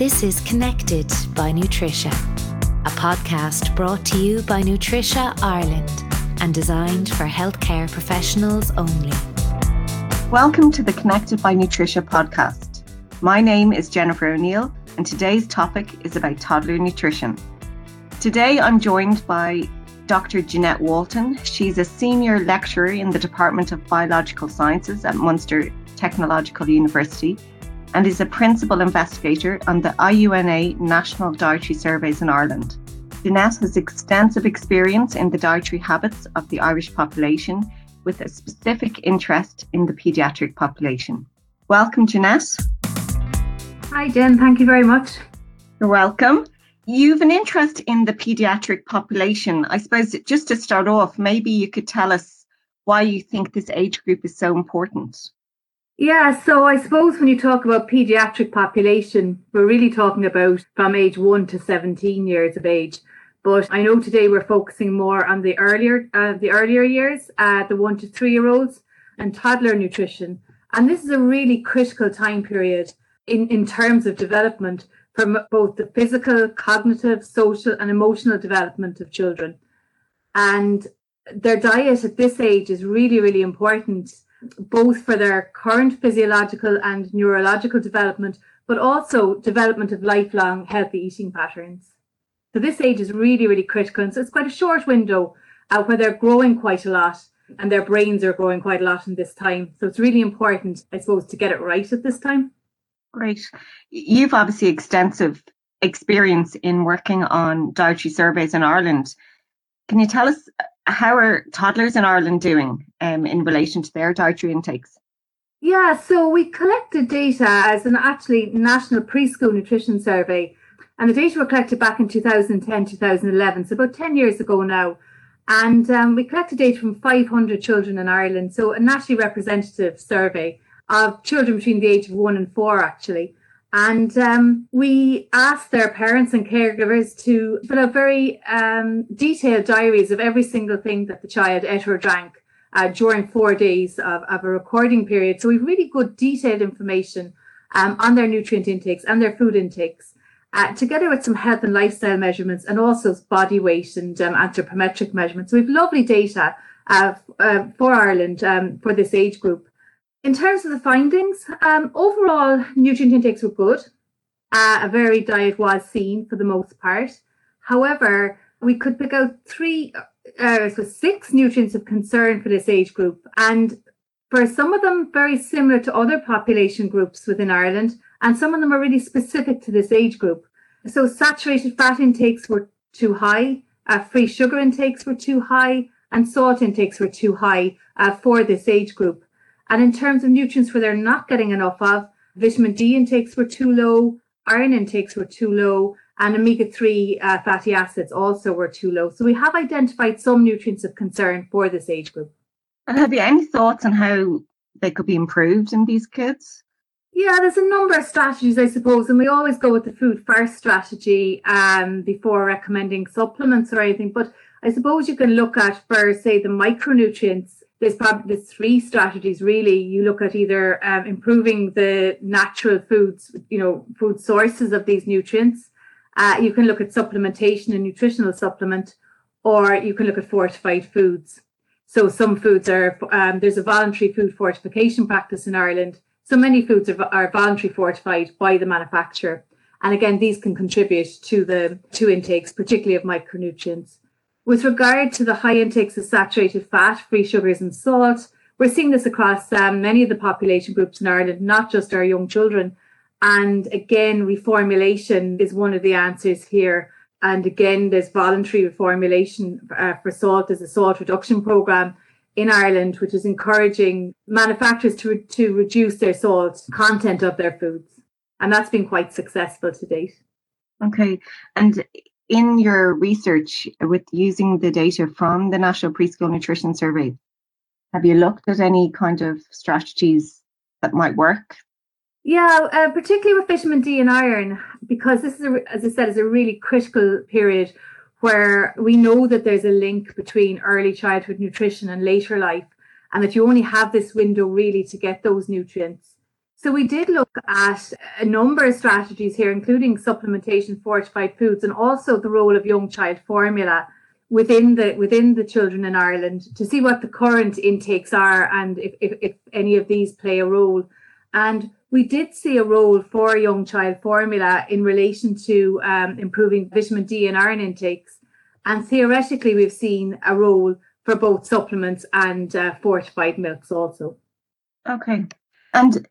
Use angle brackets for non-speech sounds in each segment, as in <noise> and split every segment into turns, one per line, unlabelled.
This is Connected by Nutricia, a podcast brought to you by Nutricia Ireland and designed for healthcare professionals only.
Welcome to the Connected by Nutricia podcast. My name is Jennifer O'Neill, and today's topic is about toddler nutrition. Today I'm joined by Dr. Jeanette Walton. She's a senior lecturer in the Department of Biological Sciences at Munster Technological University and is a principal investigator on the IUNA National Dietary Surveys in Ireland. Jeanette has extensive experience in the dietary habits of the Irish population with a specific interest in the paediatric population. Welcome, Jeanette.
Hi, Jen. Thank you very much.
You're welcome. You've an interest in the paediatric population. I suppose just to start off, maybe you could tell us why you think this age group is so important.
Yeah, so I suppose when you talk about paediatric population, we're really talking about from age 1 to 17 years of age. But I know today we're focusing more on the earlier uh, the earlier years, uh, the 1 to 3 year olds and toddler nutrition. And this is a really critical time period in, in terms of development for both the physical, cognitive, social, and emotional development of children. And their diet at this age is really, really important both for their current physiological and neurological development, but also development of lifelong healthy eating patterns. So this age is really, really critical. And so it's quite a short window uh, where they're growing quite a lot and their brains are growing quite a lot in this time. So it's really important, I suppose, to get it right at this time.
Great. You've obviously extensive experience in working on dietary surveys in Ireland. Can you tell us how are toddlers in Ireland doing um, in relation to their dietary intakes?
Yeah, so we collected data as an actually national preschool nutrition survey, and the data were collected back in 2010, 2011, so about 10 years ago now. And um, we collected data from 500 children in Ireland, so a nationally representative survey of children between the age of one and four, actually. And um, we asked their parents and caregivers to fill out very um, detailed diaries of every single thing that the child ate or drank uh, during four days of, of, a recording period. So we've really good detailed information um, on their nutrient intakes and their food intakes, uh, together with some health and lifestyle measurements and also body weight and um, anthropometric measurements. So we've lovely data uh, uh for Ireland um, for this age group. In terms of the findings, um, overall nutrient intakes were good. Uh, a varied diet was seen for the most part. However, we could pick out three, uh, so six nutrients of concern for this age group, and for some of them very similar to other population groups within Ireland, and some of them are really specific to this age group. So saturated fat intakes were too high, uh, free sugar intakes were too high, and salt intakes were too high uh, for this age group. And in terms of nutrients where they're not getting enough of, vitamin D intakes were too low, iron intakes were too low, and omega 3 uh, fatty acids also were too low. So we have identified some nutrients of concern for this age group.
And have you any thoughts on how they could be improved in these kids?
Yeah, there's a number of strategies, I suppose, and we always go with the food first strategy um, before recommending supplements or anything. But I suppose you can look at for, say, the micronutrients there's probably three strategies really. You look at either um, improving the natural foods, you know, food sources of these nutrients. Uh, you can look at supplementation and nutritional supplement, or you can look at fortified foods. So some foods are um, there's a voluntary food fortification practice in Ireland. So many foods are, are voluntary fortified by the manufacturer, and again these can contribute to the to intakes, particularly of micronutrients. With regard to the high intakes of saturated fat, free sugars, and salt, we're seeing this across um, many of the population groups in Ireland, not just our young children. And again, reformulation is one of the answers here. And again, there's voluntary reformulation uh, for salt. There's a salt reduction program in Ireland, which is encouraging manufacturers to, to reduce their salt content of their foods. And that's been quite successful to date.
Okay. And in your research with using the data from the National Preschool Nutrition Survey, have you looked at any kind of strategies that might work?
Yeah, uh, particularly with vitamin D and iron, because this is, a, as I said, is a really critical period where we know that there's a link between early childhood nutrition and later life, and that you only have this window really to get those nutrients. So we did look at a number of strategies here, including supplementation, fortified foods, and also the role of young child formula within the within the children in Ireland to see what the current intakes are and if, if, if any of these play a role. And we did see a role for young child formula in relation to um, improving vitamin D and iron intakes. And theoretically, we've seen a role for both supplements and uh, fortified milks also.
Okay. And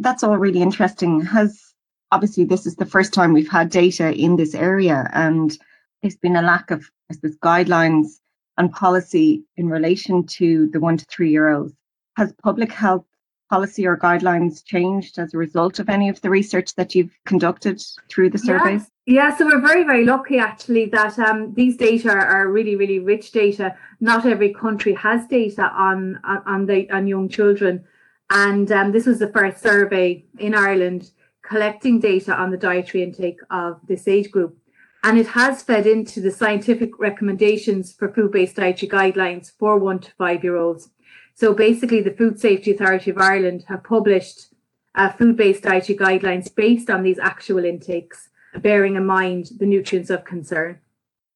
that's all really interesting. Has obviously this is the first time we've had data in this area, and there's been a lack of I suppose, guidelines and policy in relation to the one to three year olds. Has public health policy or guidelines changed as a result of any of the research that you've conducted through the surveys?
Yes. Yeah, so we're very, very lucky actually that um, these data are really, really rich data. Not every country has data on on, on the on young children, and um, this was the first survey in Ireland collecting data on the dietary intake of this age group, and it has fed into the scientific recommendations for food-based dietary guidelines for one to five year olds. So basically, the Food Safety Authority of Ireland have published uh, food-based dietary guidelines based on these actual intakes, bearing in mind the nutrients of concern.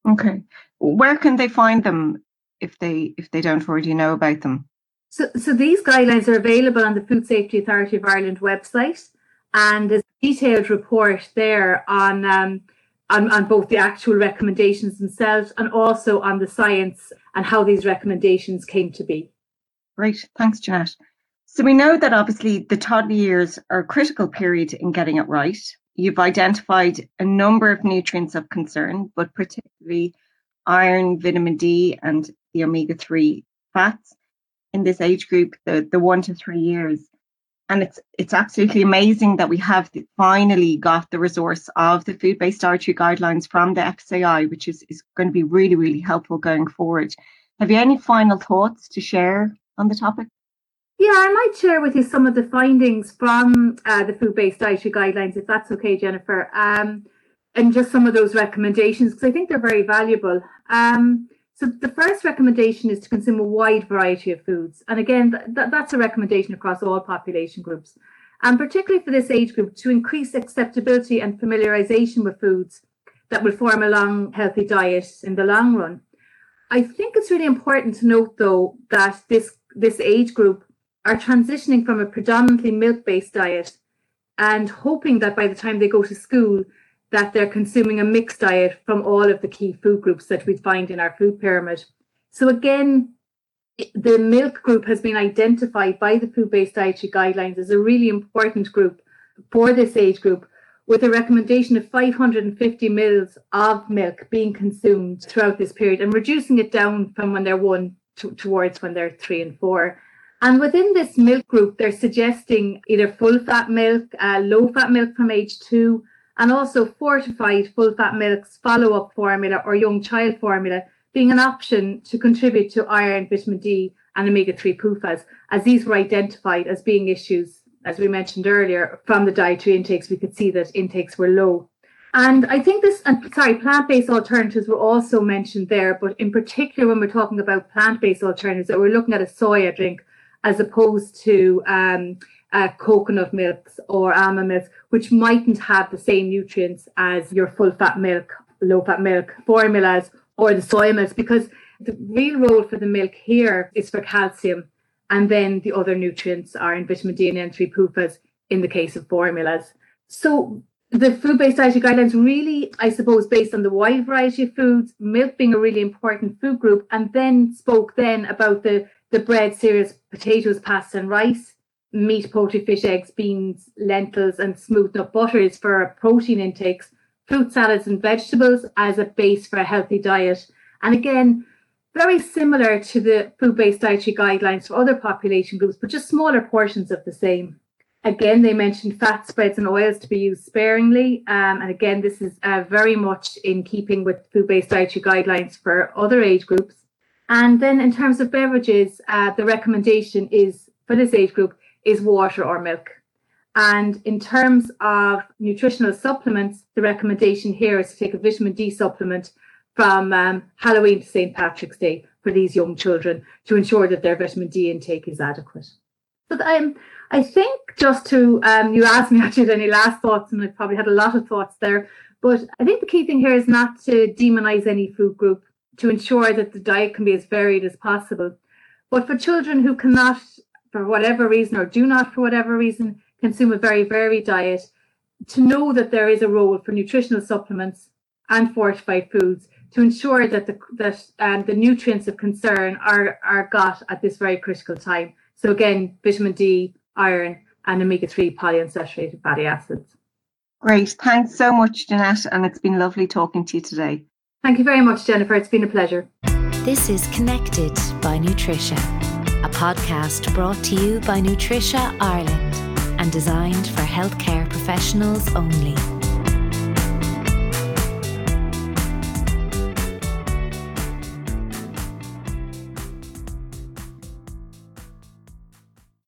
Okay, where can they find them if they if they don't already know about them?
So, so these guidelines are available on the Food Safety Authority of Ireland website, and there's a detailed report there on. Um, on, on both the actual recommendations themselves and also on the science and how these recommendations came to be.
Great, thanks, Jeanette. So we know that obviously the toddler years are a critical period in getting it right. You've identified a number of nutrients of concern, but particularly iron, vitamin D, and the omega 3 fats in this age group, the, the one to three years. And it's it's absolutely amazing that we have finally got the resource of the food-based dietary guidelines from the FSAI, which is, is going to be really, really helpful going forward. Have you any final thoughts to share on the topic?
Yeah, I might share with you some of the findings from uh, the food-based dietary guidelines, if that's okay, Jennifer, um, and just some of those recommendations because I think they're very valuable. Um, so the first recommendation is to consume a wide variety of foods, and again, th- that's a recommendation across all population groups, and particularly for this age group to increase acceptability and familiarization with foods that will form a long, healthy diet in the long run. I think it's really important to note, though, that this this age group are transitioning from a predominantly milk-based diet and hoping that by the time they go to school that they're consuming a mixed diet from all of the key food groups that we find in our food pyramid. So again, the milk group has been identified by the food-based dietary guidelines as a really important group for this age group with a recommendation of 550 mils of milk being consumed throughout this period and reducing it down from when they're one to, towards when they're three and four. And within this milk group, they're suggesting either full fat milk, uh, low fat milk from age two, and also fortified full fat milks, follow up formula, or young child formula being an option to contribute to iron, vitamin D, and omega 3 PUFAs, as these were identified as being issues, as we mentioned earlier, from the dietary intakes. We could see that intakes were low. And I think this, and sorry, plant based alternatives were also mentioned there, but in particular, when we're talking about plant based alternatives, that we're looking at a soya drink as opposed to um, uh, coconut milks or almond milks, which mightn't have the same nutrients as your full fat milk, low fat milk formulas or the soy milks, because the real role for the milk here is for calcium. And then the other nutrients are in vitamin D and N3 PUFAs in the case of formulas. So the food-based dietary guidelines really, I suppose, based on the wide variety of foods, milk being a really important food group, and then spoke then about the the bread, cereals, potatoes, pasta, and rice, meat, poultry, fish, eggs, beans, lentils, and smooth nut butters for protein intakes, fruit salads and vegetables as a base for a healthy diet. And again, very similar to the food-based dietary guidelines for other population groups, but just smaller portions of the same. Again, they mentioned fat spreads and oils to be used sparingly. Um, and again, this is uh, very much in keeping with food based dietary guidelines for other age groups. And then in terms of beverages, uh, the recommendation is for this age group is water or milk. And in terms of nutritional supplements, the recommendation here is to take a vitamin D supplement from um, Halloween to St. Patrick's Day for these young children to ensure that their vitamin D intake is adequate. But um, I think just to um, you asked me <laughs> actually any last thoughts, and I probably had a lot of thoughts there. But I think the key thing here is not to demonize any food group, to ensure that the diet can be as varied as possible. But for children who cannot, for whatever reason, or do not for whatever reason, consume a very varied diet, to know that there is a role for nutritional supplements and fortified foods to ensure that the that um, the nutrients of concern are are got at this very critical time. So again, vitamin D, iron, and omega-3 polyunsaturated fatty acids.
Great. Thanks so much, Jeanette, and it's been lovely talking to you today.
Thank you very much, Jennifer. It's been a pleasure.
This is Connected by Nutricia, a podcast brought to you by Nutricia Ireland and designed for healthcare professionals only.